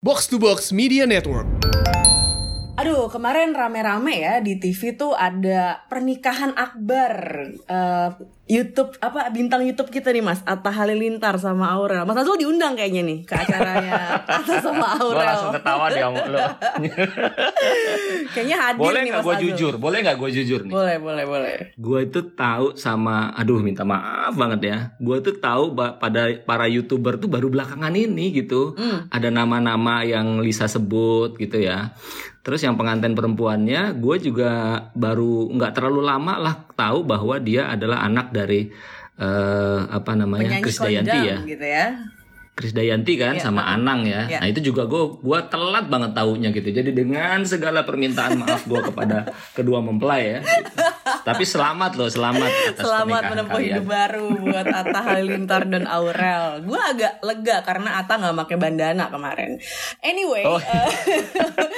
Box to Box Media Network. Aduh, kemarin rame-rame ya di TV tuh ada pernikahan akbar eh, YouTube apa bintang YouTube kita nih Mas Atta Halilintar sama Aurel. Mas Azul diundang kayaknya nih ke acaranya Atta sama Gue Aurel. langsung ketawa deh sama lo. kayaknya hadir boleh nih nggak Mas gue Azul. jujur? Boleh nggak gue jujur nih? Boleh, boleh, boleh. Gue itu tahu sama, aduh minta maaf banget ya. Gue tuh tahu pada para youtuber tuh baru belakangan ini gitu. Hmm. Ada nama-nama yang Lisa sebut gitu ya. Terus yang pengantin perempuannya, gue juga baru nggak terlalu lama lah tahu bahwa dia adalah anak dari eh, apa namanya Penyanyi Krisdayanti ya. gitu ya. Krisdayanti kan Iya, sama Anang ya. Iya. Nah itu juga gue gua telat banget taunya gitu. Jadi dengan segala permintaan maaf gue kepada kedua mempelai ya. gitu. Tapi selamat loh, selamat atas Selamat menempuh kalian. hidup baru buat Atta Halilintar dan Aurel. Gue agak lega karena Atta nggak pakai bandana kemarin. Anyway, Oh. jadi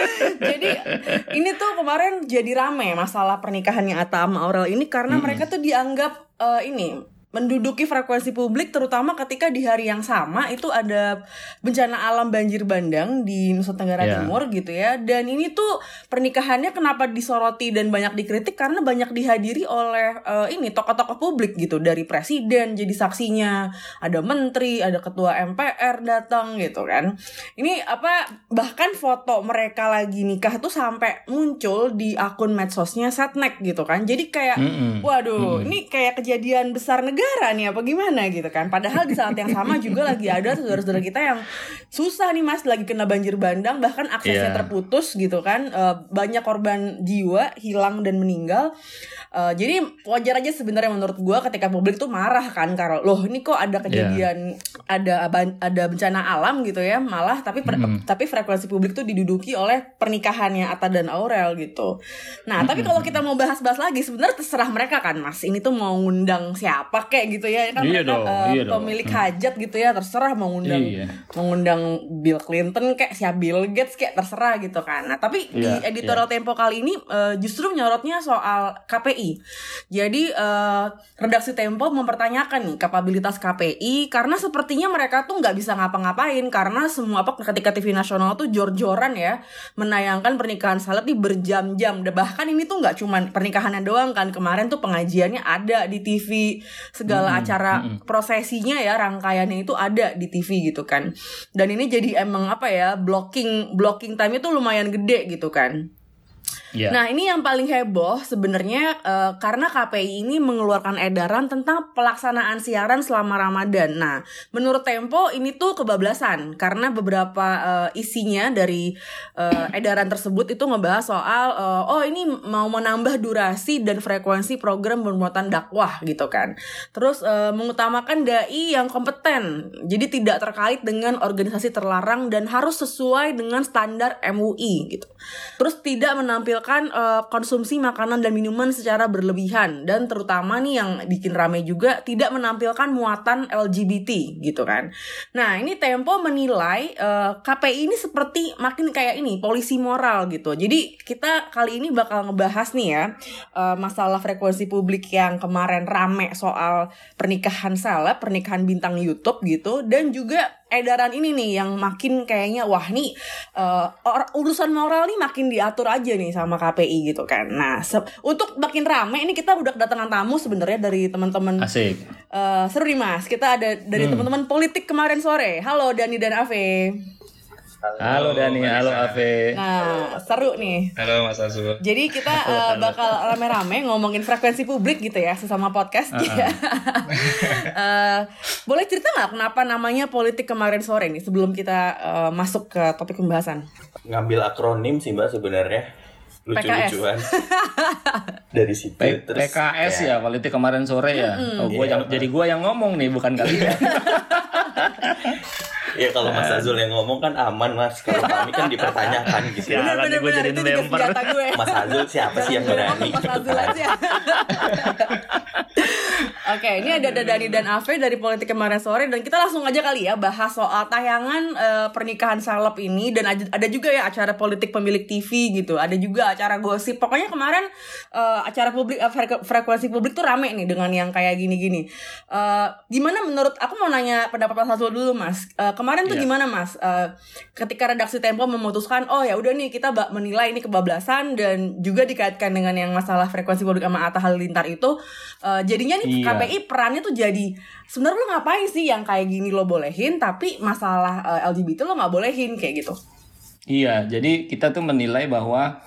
ini tuh kemarin jadi rame masalah pernikahannya Atta sama Aurel ini karena mereka tuh dianggap eh, ini menduduki frekuensi publik terutama ketika di hari yang sama itu ada bencana alam banjir bandang di Nusa Tenggara Ya. Timur gitu ya. Dan ini tuh pernikahannya kenapa disoroti dan banyak dikritik? Karena banyak dihadiri oleh eh, ini tokoh-tokoh publik gitu. Dari presiden jadi saksinya ada menteri ada ketua MPR datang gitu kan. Ini apa bahkan foto mereka lagi nikah tuh sampai muncul di akun medsosnya Setnek gitu kan. Jadi kayak Mm-mm. Waduh, ini kayak kejadian besar negara nih apa gimana gitu kan. Padahal di saat yang sama juga lagi ada saudara-saudara kita yang susah nih Mas lagi kena banjir bandang bahkan aksesnya Iya. terputus gitu kan. Eh, banyak korban jiwa hilang dan meninggal. Eh, jadi wajar aja sebenarnya menurut gua ketika publik tuh marah kan kalau loh ini kok ada kejadian ada ban- ada bencana alam gitu ya malah tapi per- tapi frekuensi publik tuh diduduki oleh pernikahannya Atta dan Aurel gitu. Nah, tapi kalau kita mau bahas-bahas lagi sebenarnya terserah mereka kan Mas. Ini tuh mau ngundang siapa kayak gitu ya kan Iya mereka dong, eh, iya dong. pemilik hajat gitu ya terserah mau ngundang Iya. mau ngundang Bill Clinton kayak siapa Bill Gates kayak terserah gitu kan. Nah, tapi di Iya, editorial Tempo kali ini eh, justru nyorotnya soal KPI. Jadi eh, redaksi Tempo mempertanyakan nih kapabilitas KPI karena sepertinya mereka tuh nggak bisa ngapa-ngapain karena semua apa ketika TV nasional tuh jor-joran ya menayangkan pernikahan salad di berjam-jam. Bahkan ini tuh nggak cuman pernikahannya doang kan kemarin tuh pengajiannya ada di TV segala acara prosesinya ya rangkaiannya itu ada di TV gitu kan. Dan ini jadi emang apa ya blocking blocking time itu lumayan gede gitu kan. Iya. Nah ini yang paling heboh sebenarnya eh, karena KPI ini mengeluarkan edaran tentang pelaksanaan siaran selama Ramadan. Nah menurut Tempo ini tuh kebablasan karena beberapa eh, isinya dari eh, edaran tersebut itu ngebahas soal eh, oh ini mau menambah durasi dan frekuensi program bermuatan dakwah gitu kan. Terus eh, mengutamakan dai yang kompeten, jadi tidak terkait dengan organisasi terlarang dan harus sesuai dengan standar MUI gitu. Terus tidak menampilkan eh, konsumsi makanan dan minuman secara berlebihan dan terutama nih yang bikin rame juga tidak menampilkan muatan LGBT gitu kan. Nah ini Tempo menilai eh, KPI ini seperti makin kayak ini polisi moral gitu. Jadi kita kali ini bakal ngebahas nih ya eh, masalah frekuensi publik yang kemarin rame soal pernikahan seleb, pernikahan bintang YouTube gitu dan juga edaran ini nih yang makin kayaknya wah nih or- urusan moral nih makin diatur aja nih sama KPI gitu kan. Nah, untuk makin rame ini kita udah kedatangan tamu sebenarnya dari teman-teman Asik. eh, seru nih Mas. Kita ada dari teman-teman politik kemarin sore. Halo Dani dan Ave. Halo Dani, halo Ave. Nah, seru nih. Halo Mas Azul. Jadi kita eh, bakal rame-rame ngomongin frekuensi publik gitu ya sesama podcast. ya. Eh, boleh cerita nggak kenapa namanya politik kemarin sore nih sebelum kita eh, masuk ke topik pembahasan? ngambil akronim sih mbak sebenarnya lucu-lucuan dari situ P- terus PKS ya, politik kemarin sore ya. Oh, gua yang, jadi gua yang ngomong nih, bukan kalian. ya kalau Mas Azul yang ngomong kan aman mas kalau kami kan dipertanyakan gitu ya Sialan nih gua jadi member. gue. Mas Azul siapa sih yang berani Mas Azul kan aja. Oke, ini ada ada Dani dan Ave dari Politik kemarin sore dan kita langsung aja kali ya bahas soal tayangan uh, pernikahan salep ini dan ada juga ya acara politik pemilik TV gitu. Ada juga acara gosip. Pokoknya kemarin uh, acara publik uh, frekuensi publik tuh rame nih dengan yang kayak gini-gini. Uh, gimana menurut aku mau nanya pendapat Mas Hasul dulu Mas. Uh, kemarin tuh yeah. gimana Mas? Uh, ketika redaksi Tempo memutuskan oh ya udah nih kita menilai ini kebablasan dan juga dikaitkan dengan yang masalah frekuensi publik sama Atta Halilintar itu uh, jadinya nih yeah KPI perannya tuh jadi sebenarnya lo ngapain sih yang kayak gini lo bolehin tapi masalah uh, eh, LGBT lo nggak bolehin kayak gitu. Iya jadi kita tuh menilai bahwa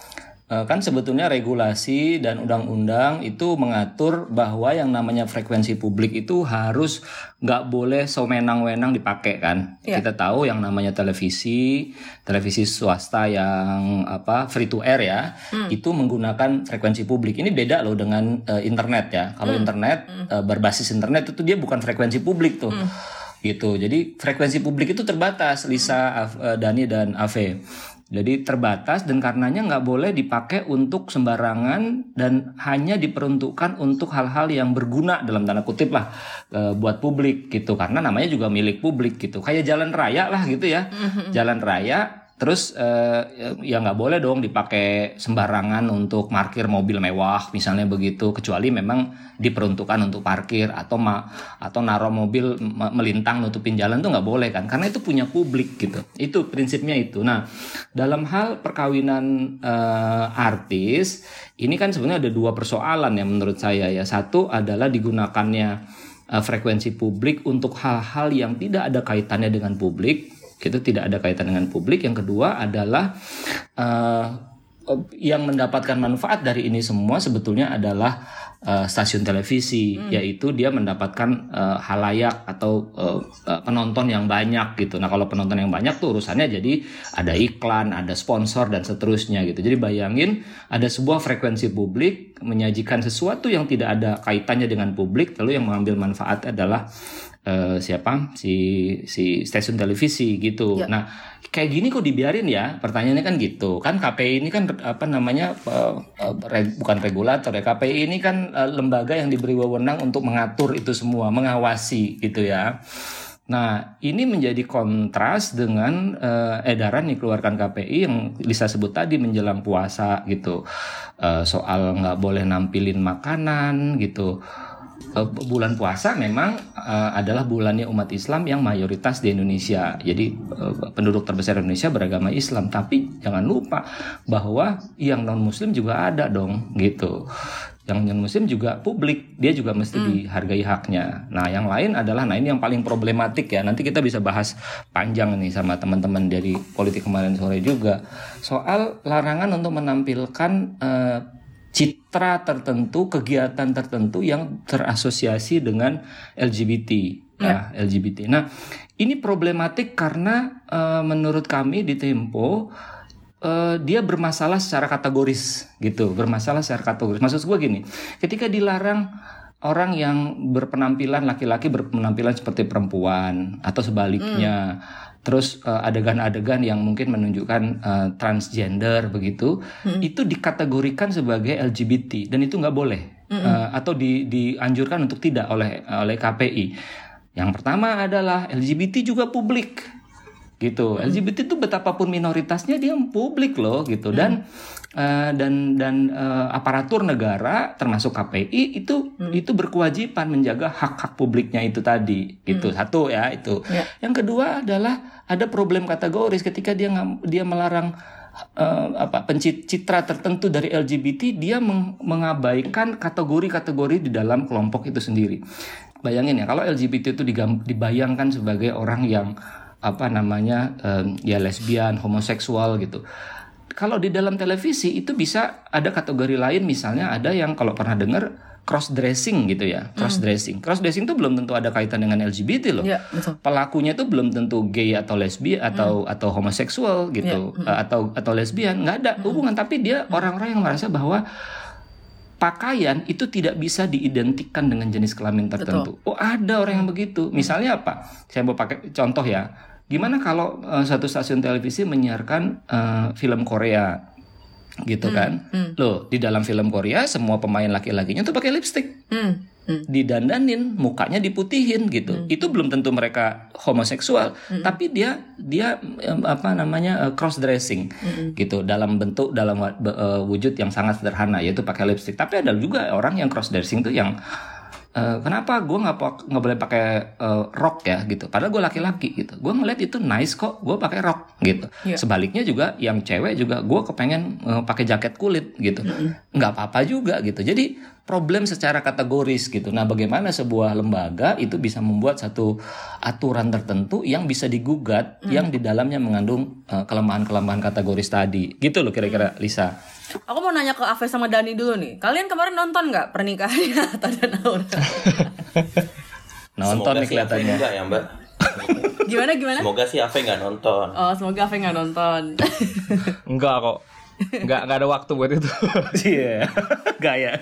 kan sebetulnya regulasi dan undang-undang itu mengatur bahwa yang namanya frekuensi publik itu harus nggak boleh sewenang-wenang dipakai kan. Yeah. Kita tahu yang namanya televisi, televisi swasta yang apa free to air ya, mm. itu menggunakan frekuensi publik. Ini beda loh dengan uh, internet ya. Kalau mm. internet mm. Uh, berbasis internet itu dia bukan frekuensi publik tuh. Mm. Gitu. Jadi frekuensi publik itu terbatas Lisa, uh, Dani dan Ave. Jadi terbatas dan karenanya nggak boleh dipakai untuk sembarangan dan hanya diperuntukkan untuk hal-hal yang berguna dalam tanda kutip lah e, buat publik gitu. Karena namanya juga milik publik gitu. Kayak jalan raya lah gitu ya. Mm-hmm. jalan raya Terus eh, ya nggak boleh dong dipakai sembarangan untuk parkir mobil mewah misalnya begitu. Kecuali memang diperuntukkan untuk parkir atau ma atau naruh mobil melintang nutupin jalan tuh nggak boleh kan? Karena itu punya publik gitu. Itu prinsipnya itu. Nah dalam hal perkawinan eh, artis ini kan sebenarnya ada dua persoalan ya menurut saya ya. Satu adalah digunakannya eh, frekuensi publik untuk hal-hal yang tidak ada kaitannya dengan publik itu tidak ada kaitan dengan publik yang kedua adalah uh, yang mendapatkan manfaat dari ini semua sebetulnya adalah uh, stasiun televisi hmm. yaitu dia mendapatkan uh, halayak atau uh, penonton yang banyak gitu. Nah, kalau penonton yang banyak tuh urusannya jadi ada iklan, ada sponsor dan seterusnya gitu. Jadi bayangin ada sebuah frekuensi publik menyajikan sesuatu yang tidak ada kaitannya dengan publik lalu yang mengambil manfaat adalah uh, siapa si si stasiun televisi gitu. Ya. Nah kayak gini kok dibiarin ya? Pertanyaannya kan gitu. Kan KPI ini kan apa namanya uh, uh, reg, bukan regulator ya. KPI ini kan uh, lembaga yang diberi wewenang untuk mengatur itu semua, mengawasi gitu ya. Nah, ini menjadi kontras dengan uh, edaran yang dikeluarkan KPI yang Lisa sebut tadi menjelang puasa gitu. Uh, soal nggak boleh nampilin makanan gitu bulan puasa memang uh, adalah bulannya umat Islam yang mayoritas di Indonesia. Jadi uh, penduduk terbesar Indonesia beragama Islam, tapi jangan lupa bahwa yang non Muslim juga ada dong, gitu. Yang non Muslim juga publik, dia juga mesti hmm. dihargai haknya. Nah, yang lain adalah, nah ini yang paling problematik ya. Nanti kita bisa bahas panjang nih sama teman-teman dari politik kemarin sore juga soal larangan untuk menampilkan uh, citra tertentu, kegiatan tertentu yang terasosiasi dengan LGBT, ya. ya LGBT. Nah, ini problematik karena uh, menurut kami di Tempo uh, dia bermasalah secara kategoris gitu, bermasalah secara kategoris. Maksud gue gini, ketika dilarang orang yang berpenampilan laki-laki berpenampilan seperti perempuan atau sebaliknya. Hmm terus uh, adegan-adegan yang mungkin menunjukkan uh, transgender begitu hmm. itu dikategorikan sebagai LGBT dan itu nggak boleh hmm. uh, atau di, dianjurkan untuk tidak oleh oleh KPI yang pertama adalah LGBT juga publik gitu hmm. LGBT itu betapapun minoritasnya dia publik loh gitu dan hmm uh, dan dan uh, aparatur negara termasuk KPI itu hmm. itu berkewajiban menjaga hak-hak publiknya itu tadi itu hmm. satu ya itu ya. yang kedua adalah ada problem kategoris ketika dia dia melarang uh, apa pencitra tertentu dari LGBT dia meng, mengabaikan kategori-kategori di dalam kelompok itu sendiri bayangin ya kalau LGBT itu dibayangkan sebagai orang yang apa namanya um, ya lesbian homoseksual gitu kalau di dalam televisi itu bisa ada kategori lain misalnya ada yang kalau pernah dengar cross dressing gitu ya cross dressing cross dressing itu belum tentu ada kaitan dengan LGBT loh ya, betul. pelakunya itu belum tentu gay atau lesbi atau hmm. atau homoseksual gitu ya, hmm. atau atau lesbian nggak ada hubungan hmm. tapi dia orang-orang yang merasa bahwa pakaian itu tidak bisa diidentikan dengan jenis kelamin tertentu. Betul. Oh, ada orang yang begitu. Misalnya apa? Saya mau pakai contoh ya. Gimana kalau uh, satu stasiun televisi menyiarkan uh, film Korea gitu hmm, kan? Hmm. Loh, di dalam film Korea semua pemain laki-lakinya tuh pakai lipstick. Hmm. hmm. didandanin, mukanya diputihin gitu. Hmm. Itu belum tentu mereka homoseksual, hmm. tapi dia dia apa namanya cross dressing hmm. gitu dalam bentuk dalam uh, wujud yang sangat sederhana yaitu pakai lipstick. Tapi ada juga orang yang cross dressing tuh yang Uh, kenapa gue nggak nggak boleh pakai uh, rok ya gitu padahal gue laki-laki gitu gue ngeliat itu nice kok gue pakai rok gitu yeah. sebaliknya juga yang cewek juga gue kepengen uh, pakai jaket kulit gitu nggak mm -hmm. apa-apa juga gitu jadi problem secara kategoris gitu. Nah, bagaimana sebuah lembaga itu bisa membuat satu aturan tertentu yang bisa digugat hmm. yang di dalamnya mengandung kelemahan kelemahan-kelemahan kategoris tadi. Gitu loh kira-kira Lisa. Aku mau nanya ke Ave sama Dani dulu nih. Kalian kemarin nonton nggak pernikahannya Atta dan Aura? nonton nih kelihatannya. Enggak ya, Mbak. gimana gimana? Semoga sih Ave nggak nonton. Oh, semoga Ave nggak nonton. enggak kok nggak nggak ada waktu buat itu iya gaya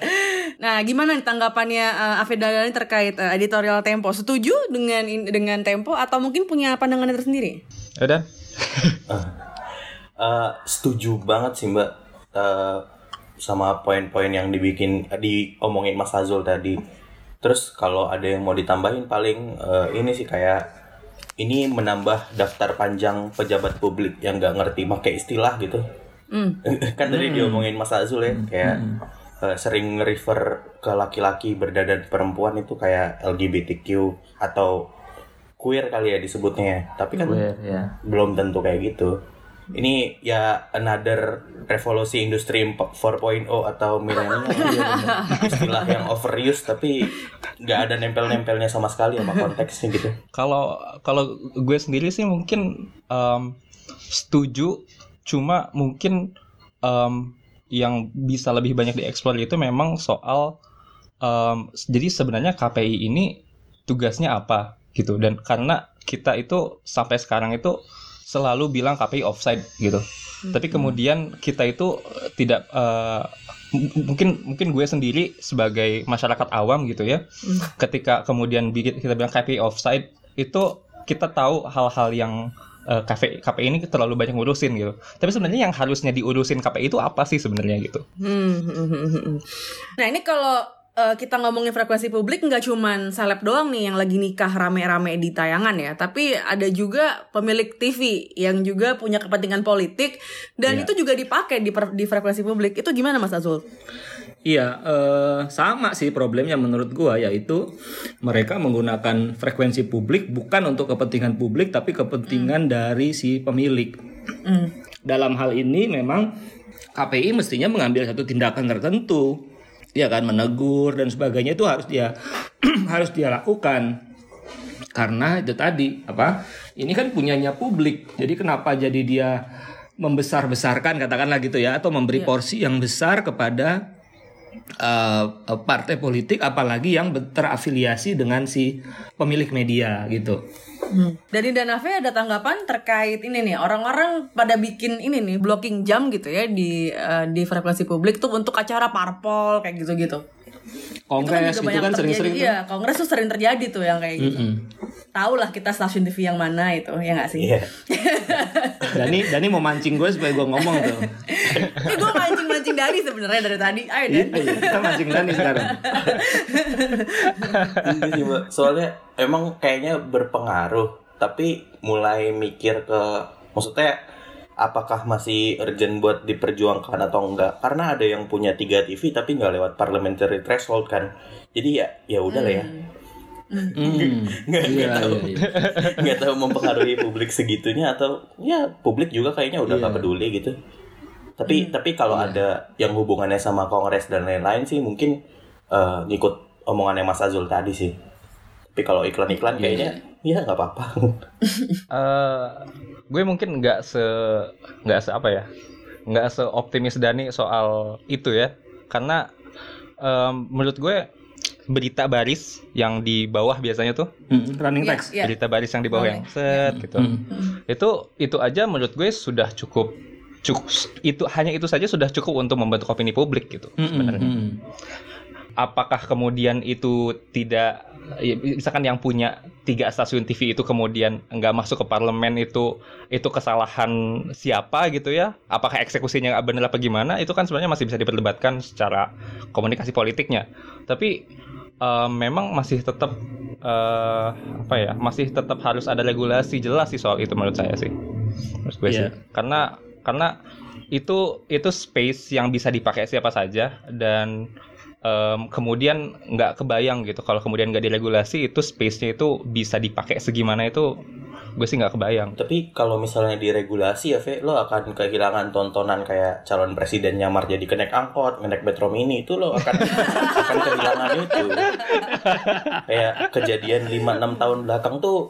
nah gimana nih tanggapannya uh, Afid Dalani terkait uh, editorial Tempo setuju dengan dengan Tempo atau mungkin punya pandangan tersendiri ada uh, uh, setuju banget sih mbak uh, sama poin-poin yang dibikin uh, diomongin Mas Azul tadi terus kalau ada yang mau ditambahin paling uh, ini sih kayak ini menambah daftar panjang pejabat publik yang nggak ngerti pakai istilah gitu Mm. kan tadi mm. diomongin Mas Azul ya, mm. kayak mm. Uh, sering refer ke laki-laki berdadan perempuan itu kayak LGBTQ atau queer kali ya disebutnya. Tapi kan queer, yeah. belum tentu kayak gitu. Ini ya another revolusi industri 4.0 atau milenial. Istilah yang overuse tapi nggak ada nempel-nempelnya sama sekali sama konteksnya gitu. Kalau kalau gue sendiri sih mungkin um, setuju. Cuma mungkin um, yang bisa lebih banyak dieksplor itu memang soal um, jadi sebenarnya KPI ini tugasnya apa gitu. Dan karena kita itu sampai sekarang itu selalu bilang KPI offside gitu hmm. tapi kemudian kita itu tidak uh, mungkin mungkin gue sendiri sebagai masyarakat awam gitu ya hmm. ketika kemudian kita bilang KPI offside itu kita tahu hal-hal yang uh, eh, KPI, KPI ini terlalu banyak ngurusin gitu. Tapi sebenarnya yang harusnya diurusin KPI itu apa sih sebenarnya gitu? Hmm, hmm, hmm, hmm. Nah ini kalau uh, kita ngomongin frekuensi publik nggak cuman seleb doang nih yang lagi nikah rame-rame di tayangan ya, tapi ada juga pemilik TV yang juga punya kepentingan politik dan yeah. itu juga dipakai di, di frekuensi publik. Itu gimana Mas Azul? Iya, eh, sama sih problemnya menurut gua yaitu mereka menggunakan frekuensi publik bukan untuk kepentingan publik tapi kepentingan mm. dari si pemilik. Mm. Dalam hal ini memang KPI mestinya mengambil satu tindakan tertentu, ya kan menegur dan sebagainya itu harus dia harus dia lakukan karena itu tadi apa ini kan punyanya publik jadi kenapa jadi dia membesar-besarkan katakanlah gitu ya atau memberi yeah. porsi yang besar kepada uh, partai politik apalagi yang terafiliasi dengan si pemilik media gitu. Hmm. Dari Danave ada tanggapan terkait ini nih orang-orang pada bikin ini nih blocking jam gitu ya di uh, di frekuensi publik tuh untuk acara parpol kayak gitu-gitu. Kongres itu kan, itu kan sering-sering Iya, kongres tuh sering terjadi tuh yang kayak gitu. Mm -hmm tahu lah kita stasiun TV yang mana itu ya nggak sih? Iya. Dani Dani mau mancing gue supaya gue ngomong tuh. Ini gue mancing mancing Dani sebenarnya dari tadi. Ayo Dan. Iya, kita mancing Dani sekarang. Ini mbak. Soalnya emang kayaknya berpengaruh, tapi mulai mikir ke maksudnya apakah masih urgent buat diperjuangkan atau enggak karena ada yang punya tiga TV tapi nggak lewat parliamentary threshold kan jadi ya ya udah lah ya hmm. Hmm. nggak iya, tahu iya, iya. nggak tahu mempengaruhi publik segitunya atau ya publik juga kayaknya udah nggak iya. peduli gitu tapi hmm. tapi kalau iya. ada yang hubungannya sama kongres dan lain-lain sih mungkin uh, ngikut omongannya Mas Azul tadi sih tapi kalau iklan-iklan iya, kayaknya iya. ya nggak apa-apa uh, gue mungkin nggak se nggak se apa ya nggak seoptimis Dani soal itu ya karena um, menurut gue berita baris yang di bawah biasanya tuh mm, running iya, text yeah, yeah. berita baris yang di bawah okay. yang set yeah. gitu mm. itu itu aja menurut gue sudah cukup cukup itu hanya itu saja sudah cukup untuk membentuk opini publik gitu mm -hmm. sebenarnya apakah kemudian itu tidak ya, misalkan yang punya tiga stasiun TV itu kemudian nggak masuk ke parlemen itu itu kesalahan siapa gitu ya? Apakah eksekusinya nggak benar apa gimana? Itu kan sebenarnya masih bisa diperdebatkan secara komunikasi politiknya. Tapi eh, memang masih tetap eh, apa ya masih tetap harus ada regulasi jelas sih soal itu menurut saya sih. Menurut gue sih. Iya. karena karena itu itu space yang bisa dipakai siapa saja dan em, kemudian nggak kebayang gitu kalau kemudian nggak diregulasi itu space-nya itu bisa dipakai segimana itu gue sih nggak kebayang Tapi kalau misalnya diregulasi ya, Ve, lo akan kehilangan tontonan kayak calon presiden nyamar jadi kenek angkot, kenek metro mini itu lo akan akan kehilangan itu. Kayak kejadian 5-6 tahun belakang tuh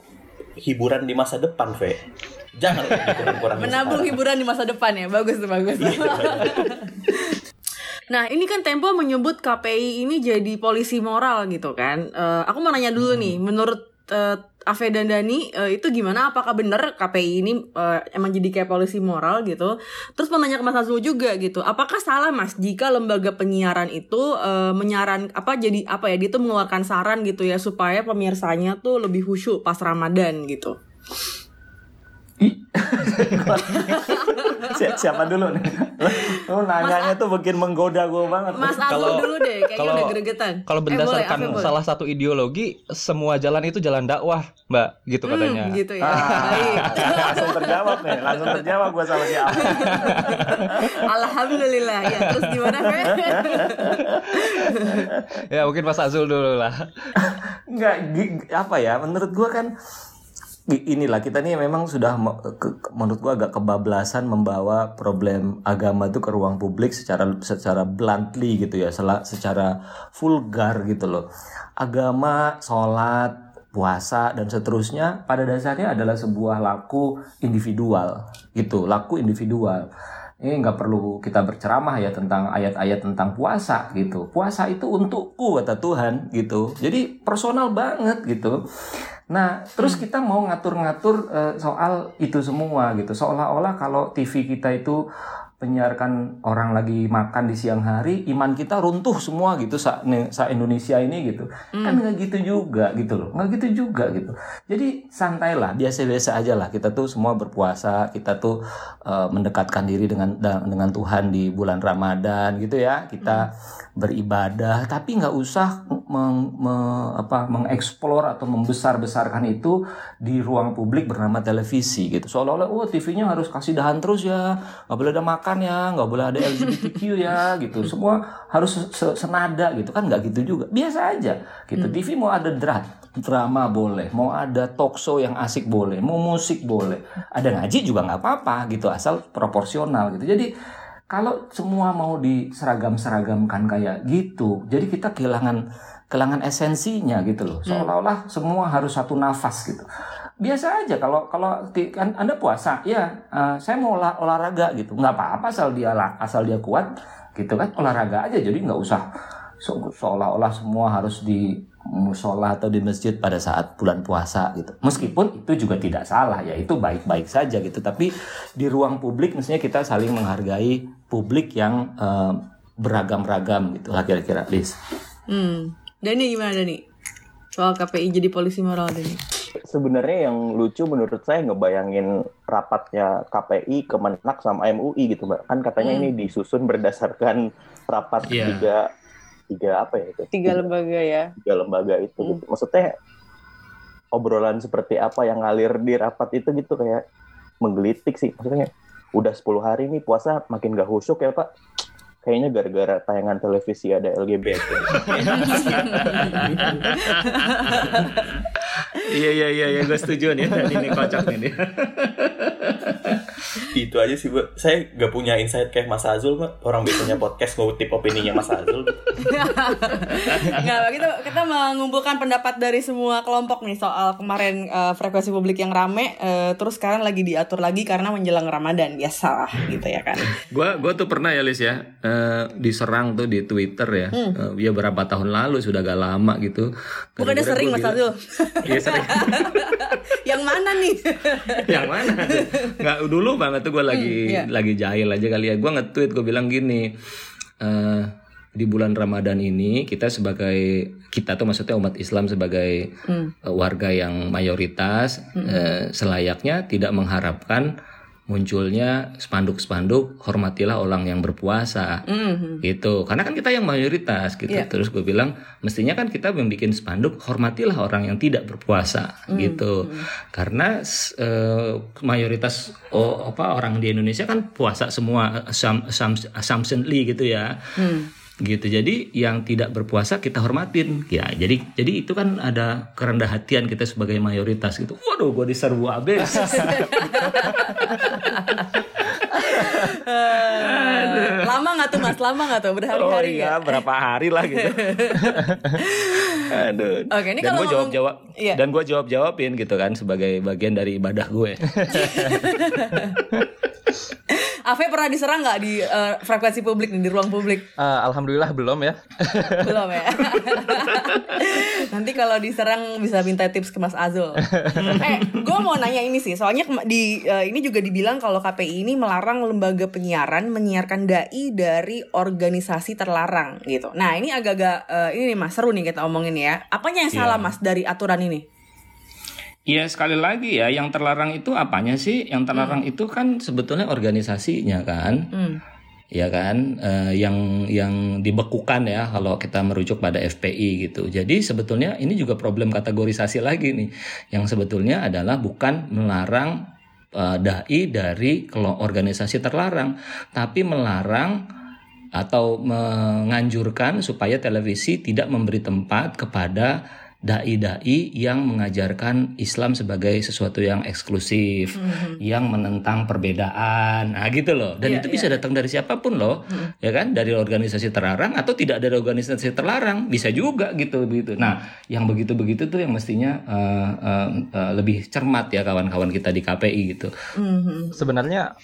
hiburan di masa depan, Ve. Jangan dikurang-kurangin Menabung sekarang. hiburan di masa depan ya, bagus tuh bagus. Nah ini kan Tempo menyebut KPI ini jadi polisi moral gitu kan. Eh, aku mau nanya dulu nih, menurut eh, Ave dan Dani eh, itu gimana? Apakah benar KPI ini eh, emang jadi kayak polisi moral gitu? Terus mau nanya ke Mas Azul juga gitu, apakah salah Mas jika lembaga penyiaran itu eh, menyaran apa jadi apa ya? Dia tuh mengeluarkan saran gitu ya supaya pemirsanya tuh lebih khusyuk pas Ramadan gitu. Si- siapa dulu nih? Lu nanyanya tuh bikin menggoda gue banget. Mas Kalau- dulu deh, kayaknya kalau- udah gregetan. kalau Eh, boleh, berdasarkan Ave, boleh. salah satu ideologi semua jalan itu jalan dakwah mbak gitu Hmm, katanya gitu ya. Ah, Baik. langsung terjawab nih, langsung terjawab gue sama si Alvin. Alhamdulillah ya. Terus gimana, ya mungkin Mas Azul dulu lah Enggak, apa ya? Menurut gua kan inilah kita nih memang sudah menurut gua agak kebablasan membawa problem agama itu ke ruang publik secara secara bluntly gitu ya, secara vulgar gitu loh. Agama, sholat, puasa dan seterusnya pada dasarnya adalah sebuah laku individual gitu, laku individual ini nggak perlu kita berceramah ya tentang ayat-ayat tentang puasa gitu. Puasa itu untukku kata Tuhan gitu. Jadi personal banget gitu. Nah, terus kita mau ngatur-ngatur eh, soal itu semua gitu. Seolah-olah kalau TV kita itu menyiarkan orang lagi makan di siang hari, iman kita runtuh semua gitu sa, sa Indonesia ini gitu. Kan nggak gitu juga gitu loh. Nggak gitu juga gitu. Jadi santailah, biasa-biasa aja lah. Kita tuh semua berpuasa, kita tuh eh, mendekatkan diri dengan dengan Tuhan di bulan Ramadan gitu ya. Kita beribadah, tapi nggak usah meng, me- apa, mengeksplor atau membesar-besarkan itu di ruang publik bernama televisi gitu. Seolah-olah, oh TV-nya harus kasih dahan terus ya, nggak boleh ada makan ya, nggak boleh ada LGBTQ ya gitu. Semua harus se- senada gitu kan nggak gitu juga. Biasa aja gitu. TV mau ada dra drama boleh, mau ada talk show yang asik boleh, mau musik boleh, ada ngaji juga nggak apa-apa gitu asal proporsional gitu. Jadi kalau semua mau diseragam-seragamkan kayak gitu, jadi kita kehilangan kehilangan esensinya gitu loh. Seolah-olah semua harus satu nafas gitu. Biasa aja kalau kalau kan Anda puasa, ya eh, saya mau olah- olahraga gitu, nggak apa-apa asal dia asal dia kuat gitu kan olahraga aja jadi nggak usah se- seolah-olah semua harus di musola atau di masjid pada saat bulan puasa gitu. Meskipun itu juga tidak salah ya, itu baik-baik saja gitu. Tapi di ruang publik mestinya kita saling menghargai publik yang eh, beragam-ragam gitu lah kira-kira, Liz. Hmm. Dani gimana Dani? Soal KPI jadi polisi moral Dani. Sebenarnya yang lucu menurut saya ngebayangin rapatnya KPI, Kemenak sama MUI gitu, Mbak. Kan katanya Hmm. ini disusun berdasarkan rapat Iya. tiga tiga apa ya itu? Tiga lembaga ya. tiga lembaga itu Hmm. gitu. Maksudnya obrolan seperti apa yang ngalir di rapat itu gitu kayak menggelitik sih. Maksudnya udah 10 hari nih puasa makin gak khusyuk ya Pak. Kayaknya gara-gara tayangan televisi ada LGBT. Iya iya iya iya gue setuju nih ini kocak nih. Itu aja sih, Mbak. Saya gak punya insight kayak Mas Azul, Mbak. Orang biasanya podcast ngutip opininya Mas Azul. Nggak, kita kita mengumpulkan pendapat dari semua kelompok nih soal kemarin eh, frekuensi publik yang rame, eh, terus sekarang lagi diatur lagi karena menjelang Ramadan biasa lah gitu ya kan. Gua gua tuh pernah ya Lis ya eh, diserang tuh di Twitter ya. Eh, ya berapa tahun lalu sudah gak lama gitu. Bukannya sering Mas Azul. Iya sering. yang mana nih? yang mana? Nggak dulu banget tuh gue lagi Hmm, iya. lagi jahil aja kali ya. Gue nge-tweet gue bilang gini. eh di bulan Ramadan ini kita sebagai kita tuh maksudnya umat Islam sebagai Hmm. eh, warga yang mayoritas eh, selayaknya tidak mengharapkan munculnya spanduk-spanduk hormatilah orang yang berpuasa. Mhm. gitu. Karena kan kita yang mayoritas gitu. Iya. terus gue bilang mestinya kan kita membuat spanduk hormatilah orang yang tidak berpuasa Hmm, gitu. Karena eh, mayoritas oh, apa orang di Indonesia kan puasa semua assum- assumptionly gitu ya. Hmm. gitu. Jadi yang tidak berpuasa kita hormatin. Ya jadi jadi itu kan ada kerendah hatian kita sebagai mayoritas gitu. Waduh gue diserbu abis Eh, lama nggak tuh mas? Lama nggak tuh oh berhari-hari iya ya? berapa hari lah gitu aduh Oke, ini dan kalau gue jawab ngomong- jawab Iya. dan gue jawab jawabin gitu kan sebagai bagian dari ibadah gue Ave pernah diserang nggak di eh, frekuensi publik nih di ruang publik? Eh, alhamdulillah belum ya. Belum ya. Nanti kalau diserang bisa minta tips ke Mas Azul. eh, gue mau nanya ini sih, soalnya di eh, ini juga dibilang kalau KPI ini melarang lembaga penyiaran menyiarkan dai dari organisasi terlarang gitu. Nah ini agak-agak eh, ini nih Mas seru nih kita omongin ya. Apanya yang salah Mas dari aturan ini? Iya sekali lagi ya yang terlarang itu apanya sih yang terlarang itu kan sebetulnya organisasinya kan Hmm. ya kan Eh, yang yang dibekukan ya kalau kita merujuk pada FPI gitu. Jadi sebetulnya ini juga problem kategorisasi lagi nih. Yang sebetulnya adalah bukan melarang eh, dai dari organisasi terlarang, tapi melarang atau menganjurkan supaya televisi tidak memberi tempat kepada dai-dai yang mengajarkan Islam sebagai sesuatu yang eksklusif, yang menentang perbedaan, nah gitu loh. Dan Iya, itu iya, bisa datang dari siapa pun loh, ya kan? Dari organisasi terlarang atau tidak dari organisasi terlarang, bisa juga gitu begitu. Nah, yang begitu-begitu tuh yang mestinya eh, eh, eh, lebih cermat ya kawan-kawan kita di KPI gitu. Mhm. Sebenarnya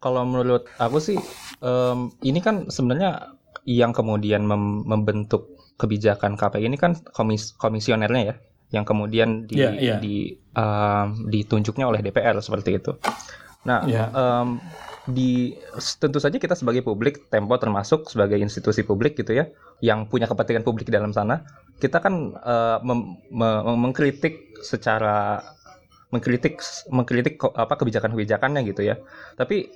kalau menurut aku sih em, ini kan sebenarnya yang kemudian mem- membentuk kebijakan KPI ini kan komis komisionernya ya, yang kemudian di, Iya, iya. di em, ditunjuknya oleh DPR seperti itu. Nah, Iya. em, di tentu saja kita sebagai publik, Tempo termasuk sebagai institusi publik gitu ya, yang punya kepentingan publik di dalam sana, kita kan eh, mem- me- mengkritik secara mengkritik mengkritik apa kebijakan-kebijakannya gitu ya. Tapi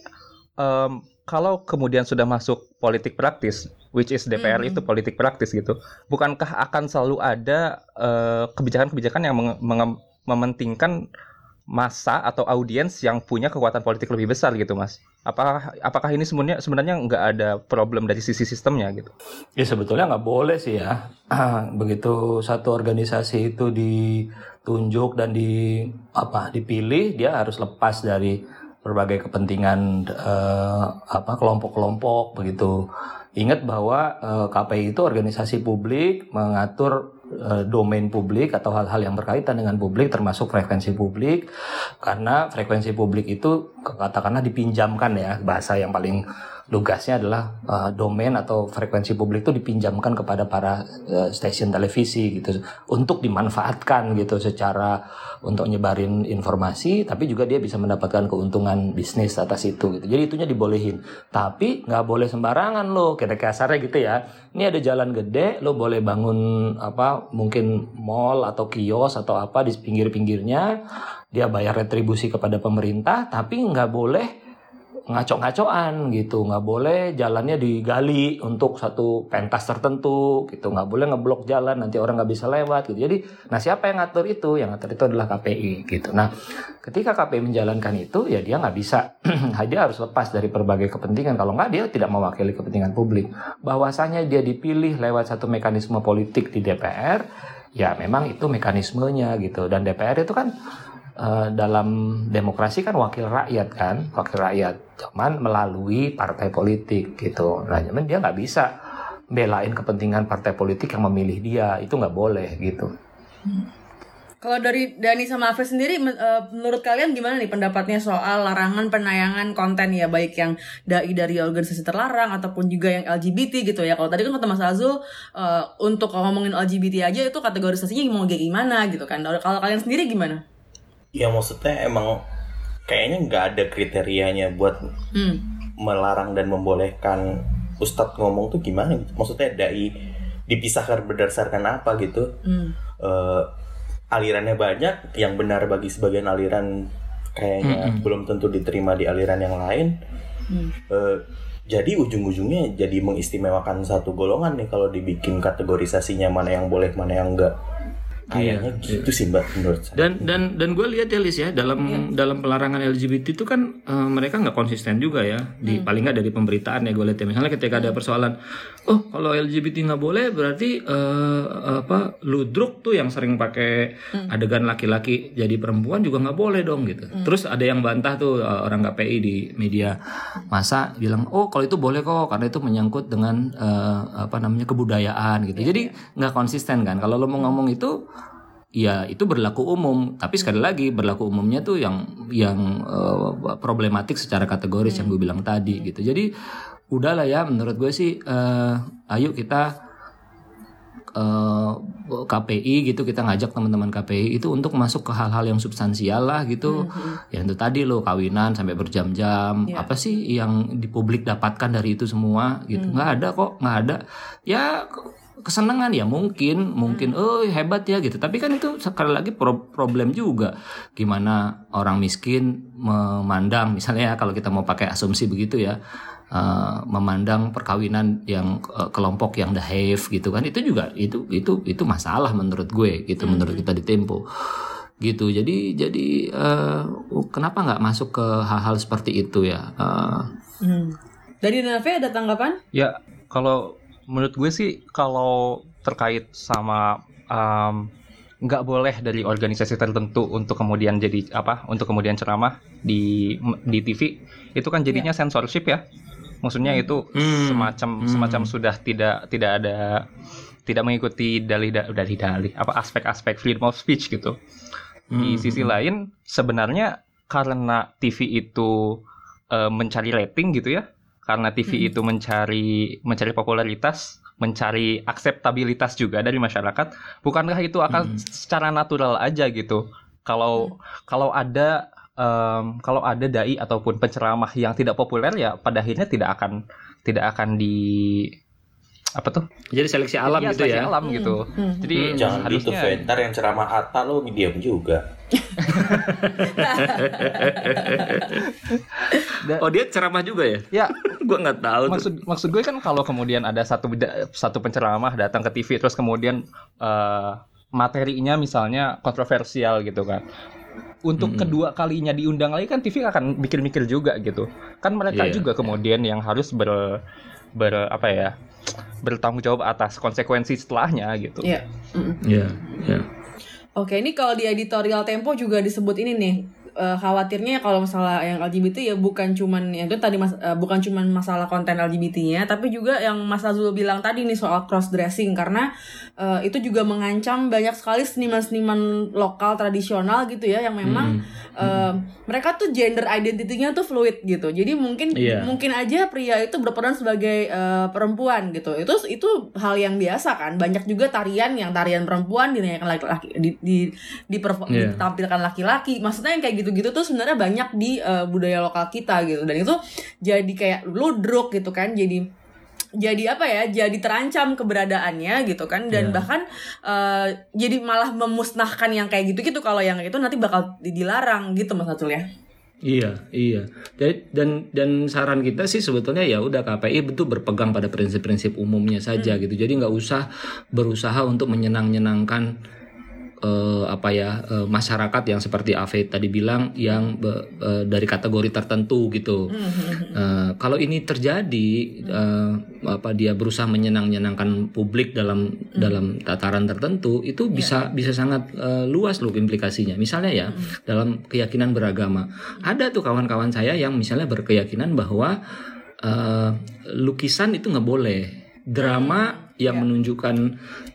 em, kalau kemudian sudah masuk politik praktis, which is DPR Mhm. itu politik praktis gitu, bukankah akan selalu ada eh, kebijakan-kebijakan yang menge- menge- mementingkan masa atau audiens yang punya kekuatan politik lebih besar gitu, Mas? Apakah apakah ini sebenarnya sebenarnya nggak ada problem dari sisi sistemnya gitu? Ya sebetulnya nggak boleh sih ya. Begitu satu organisasi itu ditunjuk dan di apa dipilih, dia harus lepas dari berbagai kepentingan eh, apa kelompok-kelompok begitu. Ingat bahwa eh, KPI itu organisasi publik mengatur eh, domain publik atau hal-hal yang berkaitan dengan publik termasuk frekuensi publik karena frekuensi publik itu katakanlah dipinjamkan ya bahasa yang paling lugasnya adalah uh, domain atau frekuensi publik itu dipinjamkan kepada para uh, stasiun televisi gitu. Untuk dimanfaatkan gitu secara untuk nyebarin informasi tapi juga dia bisa mendapatkan keuntungan bisnis atas itu gitu. Jadi itunya dibolehin. Tapi nggak boleh sembarangan lo kayak kasarnya gitu ya. Ini ada jalan gede lo boleh bangun apa mungkin mall atau kios atau apa di pinggir-pinggirnya. Dia bayar retribusi kepada pemerintah tapi nggak boleh ngaco-ngacoan gitu. Nggak boleh jalannya digali untuk satu pentas tertentu gitu. Nggak boleh ngeblok jalan nanti orang nggak bisa lewat gitu. Jadi nah siapa yang ngatur itu? Yang ngatur itu adalah KPI gitu. Nah ketika KPI menjalankan itu ya dia nggak bisa. Dia harus lepas dari berbagai kepentingan. Kalau nggak dia tidak mewakili kepentingan publik. Bahwasanya dia dipilih lewat satu mekanisme politik di DPR ya memang itu mekanismenya gitu. Dan DPR itu kan eh, dalam demokrasi kan wakil rakyat kan? Wakil rakyat cuman melalui partai politik gitu nah cuman dia nggak bisa belain kepentingan partai politik yang memilih dia itu nggak boleh gitu Kalau dari Dani sama Afif sendiri, eh, menurut kalian gimana nih pendapatnya soal larangan penayangan konten ya baik yang dai dari organisasi terlarang ataupun juga yang LGBT gitu ya. Kalau tadi kan kata Mas Azul eh, untuk ngomongin LGBT aja itu kategorisasinya mau kayak gimana gitu kan. Kalau kalian sendiri gimana? Ya maksudnya emang kayaknya nggak ada kriterianya buat Hmm. melarang dan membolehkan Ustadz ngomong tuh gimana gitu. Maksudnya dai dipisahkan berdasarkan apa gitu. Hmm. Eh, alirannya banyak, yang benar bagi sebagian aliran kayaknya belum tentu diterima di aliran yang lain. Eh, jadi ujung-ujungnya jadi mengistimewakan satu golongan nih kalau dibikin kategorisasinya mana yang boleh mana yang enggak. Kayaknya gitu sih mbak menurut saya. Dan dan dan gue lihat ya Lis ya dalam dalam pelarangan LGBT itu kan eh, mereka nggak konsisten juga ya. Di paling nggak dari pemberitaan ya gue lihat ya. Misalnya ketika ada persoalan oh kalau LGBT nggak boleh berarti eh, apa ludruk tuh yang sering pakai adegan laki-laki jadi perempuan juga nggak boleh dong gitu. Terus ada yang bantah tuh eh, orang KPI di media masa bilang oh kalau itu boleh kok karena itu menyangkut dengan eh, apa namanya kebudayaan gitu. Jadi nggak konsisten kan? Kalau lo mau ngomong itu ya itu berlaku umum. Tapi sekali lagi berlaku umumnya tuh yang yang eh, problematik secara kategoris yang gue bilang tadi gitu. Jadi udahlah ya menurut gue sih eh, ayo kita eh, KPI gitu kita ngajak teman-teman KPI itu untuk masuk ke hal-hal yang substansial lah gitu. Ya itu tadi lo kawinan sampai berjam-jam. Apa sih yang di publik dapatkan dari itu semua gitu. Nggak ada kok nggak ada. Ya kesenangan ya mungkin mungkin oh hebat ya gitu. Tapi kan itu sekali lagi pro- problem juga. Gimana orang miskin memandang misalnya ya, kalau kita mau pakai asumsi begitu ya eh, memandang perkawinan yang eh, kelompok yang dahave gitu kan itu juga itu itu itu masalah menurut gue gitu menurut kita di Tempo. Gitu. Jadi jadi eh, kenapa nggak masuk ke hal-hal seperti itu ya? Eh, Hmm. Dari Nave ada tanggapan? Ya, kalau menurut gue sih kalau terkait sama um, nggak boleh dari organisasi tertentu untuk kemudian jadi apa untuk kemudian ceramah di di TV itu kan jadinya censorship ya maksudnya itu Hmm. semacam Hmm. semacam sudah tidak tidak ada tidak mengikuti dalih dalih dalih apa aspek-aspek freedom of speech gitu di Hmm. sisi lain sebenarnya karena TV itu eh, mencari rating gitu ya karena TV itu mencari mencari popularitas mencari akseptabilitas juga dari masyarakat bukankah itu akan secara natural aja gitu? Kalau kalau ada em, kalau ada dai ataupun penceramah yang tidak populer ya pada akhirnya tidak akan tidak akan di apa tuh? Jadi seleksi alam Iya, gitu seleksi ya? alam gitu. Jadi Hmm, Jangan gitu, harusnya Ventar yang ceramah Atta lo diam juga. oh dia ceramah juga ya? Ya. Gue nggak tahu tuh. maksud maksud gue kan kalau kemudian ada satu beda- satu penceramah datang ke TV terus kemudian eh, materinya misalnya kontroversial gitu kan. Untuk kedua kalinya diundang lagi kan TV akan mikir-mikir juga gitu. Kan mereka Iya, juga kemudian yang harus ber ber apa ya bertanggung jawab atas konsekuensi setelahnya gitu Iya. Mm. Iya, iya. Oke, ini kalau di editorial Tempo juga disebut ini nih. Eh, khawatirnya kalau masalah yang LGBT ya bukan cuman yang itu tadi mas, eh, bukan cuman masalah konten LGBT-nya tapi juga yang Mas Azul bilang tadi nih soal cross dressing karena eh, itu juga mengancam banyak sekali seniman-seniman lokal tradisional gitu ya yang memang eh, mereka tuh gender identity-nya tuh fluid gitu. Jadi mungkin Iya. mungkin aja pria itu berperan sebagai eh, perempuan gitu. Itu itu hal yang biasa kan. Banyak juga tarian yang tarian perempuan dinyanyikan laki-laki di, di, diperfo- Iya. ditampilkan laki-laki. Maksudnya yang kayak gitu-gitu tuh sebenarnya banyak di eh, budaya lokal kita gitu. Dan itu jadi kayak ludruk gitu kan. Jadi jadi apa ya jadi terancam keberadaannya gitu kan dan Iya. bahkan eh, jadi malah memusnahkan yang kayak gitu gitu kalau yang itu nanti bakal dilarang gitu mas Atul ya Iya, iya. Jadi dan dan saran kita sih sebetulnya ya udah KPI betul berpegang pada prinsip-prinsip umumnya saja gitu. Jadi nggak usah berusaha untuk menyenang-nyenangkan eh, apa ya eh, masyarakat yang seperti Ave tadi bilang yang be- eh, dari kategori tertentu gitu. Eh, kalau ini terjadi eh, apa dia berusaha menyenang-nyenangkan publik dalam dalam tataran tertentu itu bisa bisa sangat eh, luas loh implikasinya. Misalnya ya dalam keyakinan beragama. Ada tuh kawan-kawan saya yang misalnya berkeyakinan bahwa eh, lukisan itu nggak boleh. Drama yang menunjukkan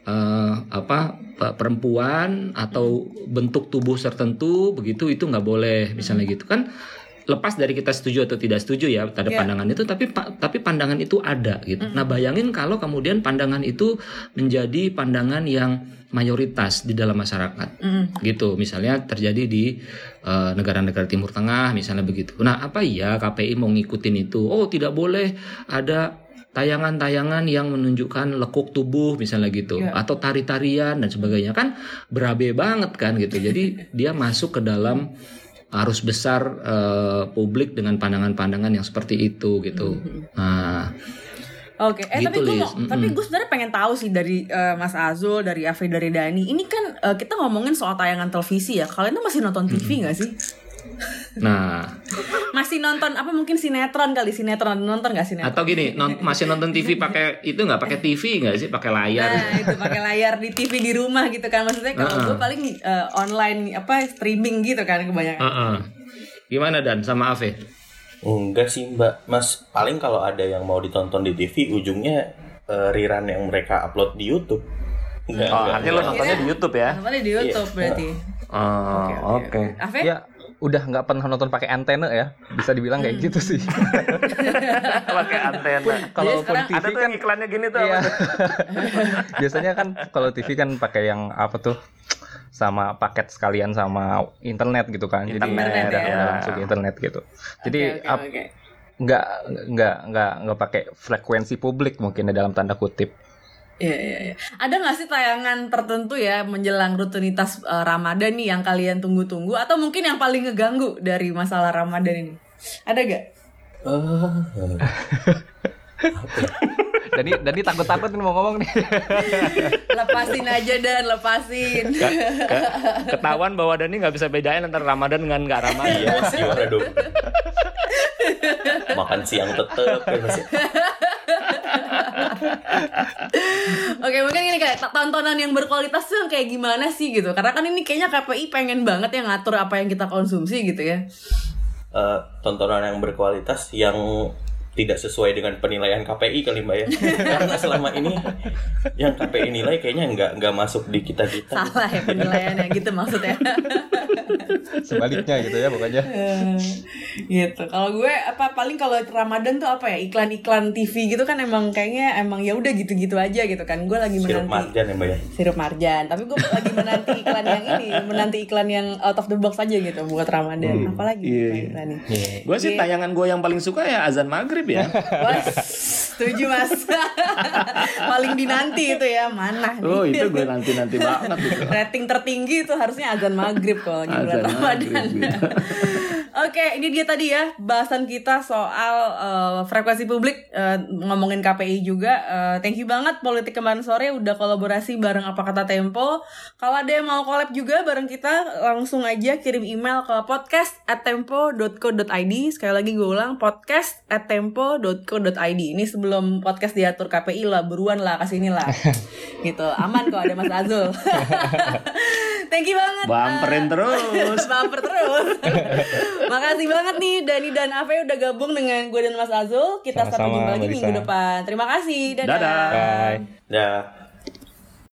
eh, apa perempuan atau bentuk tubuh tertentu begitu itu nggak boleh misalnya gitu kan lepas dari kita setuju atau tidak setuju ya terhadap Iya. pandangan itu tapi pa- tapi pandangan itu ada gitu. Nah, bayangin kalau kemudian pandangan itu menjadi pandangan yang mayoritas di dalam masyarakat. Gitu. Misalnya terjadi di eh, negara-negara Timur Tengah misalnya begitu. Nah, apa iya KPI mau ngikutin itu? Oh, tidak boleh ada tayangan-tayangan yang menunjukkan lekuk tubuh misalnya gitu Iya. atau tari-tarian dan sebagainya kan berabe banget kan gitu. Jadi dia masuk ke dalam arus besar eh, publik dengan pandangan-pandangan yang seperti itu gitu. Nah, Oke, eh tapi Gitu, gue Lis. mau, tapi gue sebenarnya pengen tahu sih dari eh, Mas Azul, dari Afri, dari Dani. Ini kan eh, kita ngomongin soal tayangan televisi ya. Kalian tuh masih nonton TV nggak sih? nah Masih nonton apa mungkin sinetron kali sinetron nonton nggak sinetron? atau gini non- masih nonton TV pakai itu nggak pakai TV nggak sih pakai layar? Nah itu pakai layar di TV di rumah gitu kan maksudnya kalau gue paling eh, online apa streaming gitu kan kebanyakan. Heeh. Gimana dan sama Ave? Enggak sih mbak, mas paling kalau ada yang mau ditonton di TV ujungnya eh, rerun yang mereka upload di YouTube. Enggak, Oh, enggak, artinya lo nontonnya di YouTube ya? Nontonnya di YouTube berarti. Oh, oke. Ave? Ya udah nggak pernah nonton pakai antena ya bisa dibilang kayak gitu sih Pakai antena. kalaupun sekarang TV Ada tuh kan yang iklannya gini tuh iya. apa? biasanya kan kalau TV kan pakai yang apa tuh sama paket sekalian sama internet gitu kan jadi Internet, udah, ya. udah langsung ke internet gitu jadi oke, ap- oke. nggak nggak nggak nggak pakai frekuensi publik mungkin ya dalam tanda kutip Iya, iya, iya. Ada nggak sih tayangan tertentu ya menjelang rutinitas eh, Ramadan nih yang kalian tunggu-tunggu atau mungkin yang paling ngeganggu dari masalah Ramadan ini? Ada gak? Eh, Dani Dani takut takut mau ngomong nih Lepasin aja dan lepasin. Ketahuan bahwa Dani nggak bisa bedain antara Ramadan dengan nggak Ramadan. Iya, mas, gimana dong? Makan siang tetep ya. Oke mungkin ini kayak tontonan yang berkualitas tuh kayak gimana sih gitu? Karena kan ini kayaknya KPI pengen banget yang ngatur apa yang kita konsumsi gitu ya. Eh, tontonan yang berkualitas yang tidak sesuai dengan penilaian KPI kali mbak ya karena selama ini yang KPI nilai kayaknya nggak nggak masuk di kita kita Salah ya penilaiannya gitu maksudnya. sebaliknya gitu ya pokoknya Eh, gitu. Kalau gue apa paling kalau Ramadan tuh apa ya iklan-iklan TV gitu kan emang kayaknya emang ya udah gitu-gitu aja gitu kan. Gue lagi sirup menanti marjan ya mbak ya sirup marjan. Tapi gue lagi menanti iklan yang ini, menanti iklan yang out of the box aja gitu buat Ramadan. Apalagi Iya, iklan iya. iklannya. Gue sih tayangan gue yang paling suka ya azan maghrib ya. Wah, setuju mas. Paling dinanti itu ya mana nih? Oh itu gue nanti nanti banget itu. Rating tertinggi itu harusnya azan maghrib kalau lagi bulan Azan Ramadan. maghrib, gitu. Oke, ini dia tadi ya bahasan kita soal eh, frekuensi publik eh, ngomongin KPI juga. Eh, thank you banget Politik kemarin sore udah kolaborasi bareng apa kata Tempo. Kalau ada yang mau collab juga bareng kita langsung aja kirim email ke podcast at tempo.co.id. Sekali lagi gue ulang podcast at tempo.co.id. Ini sebelum podcast diatur KPI lah, buruan lah ke sini lah. gitu, aman kok ada Mas Azul. thank you banget. Bamperin terus. Bumper terus. Makasih banget nih Dani dan Ave udah gabung dengan gue dan Mas Azul. Kita sampai Sama-sama, jumpa lagi Mbak minggu depan. Terima kasih. Dadah. Dadah. bye dah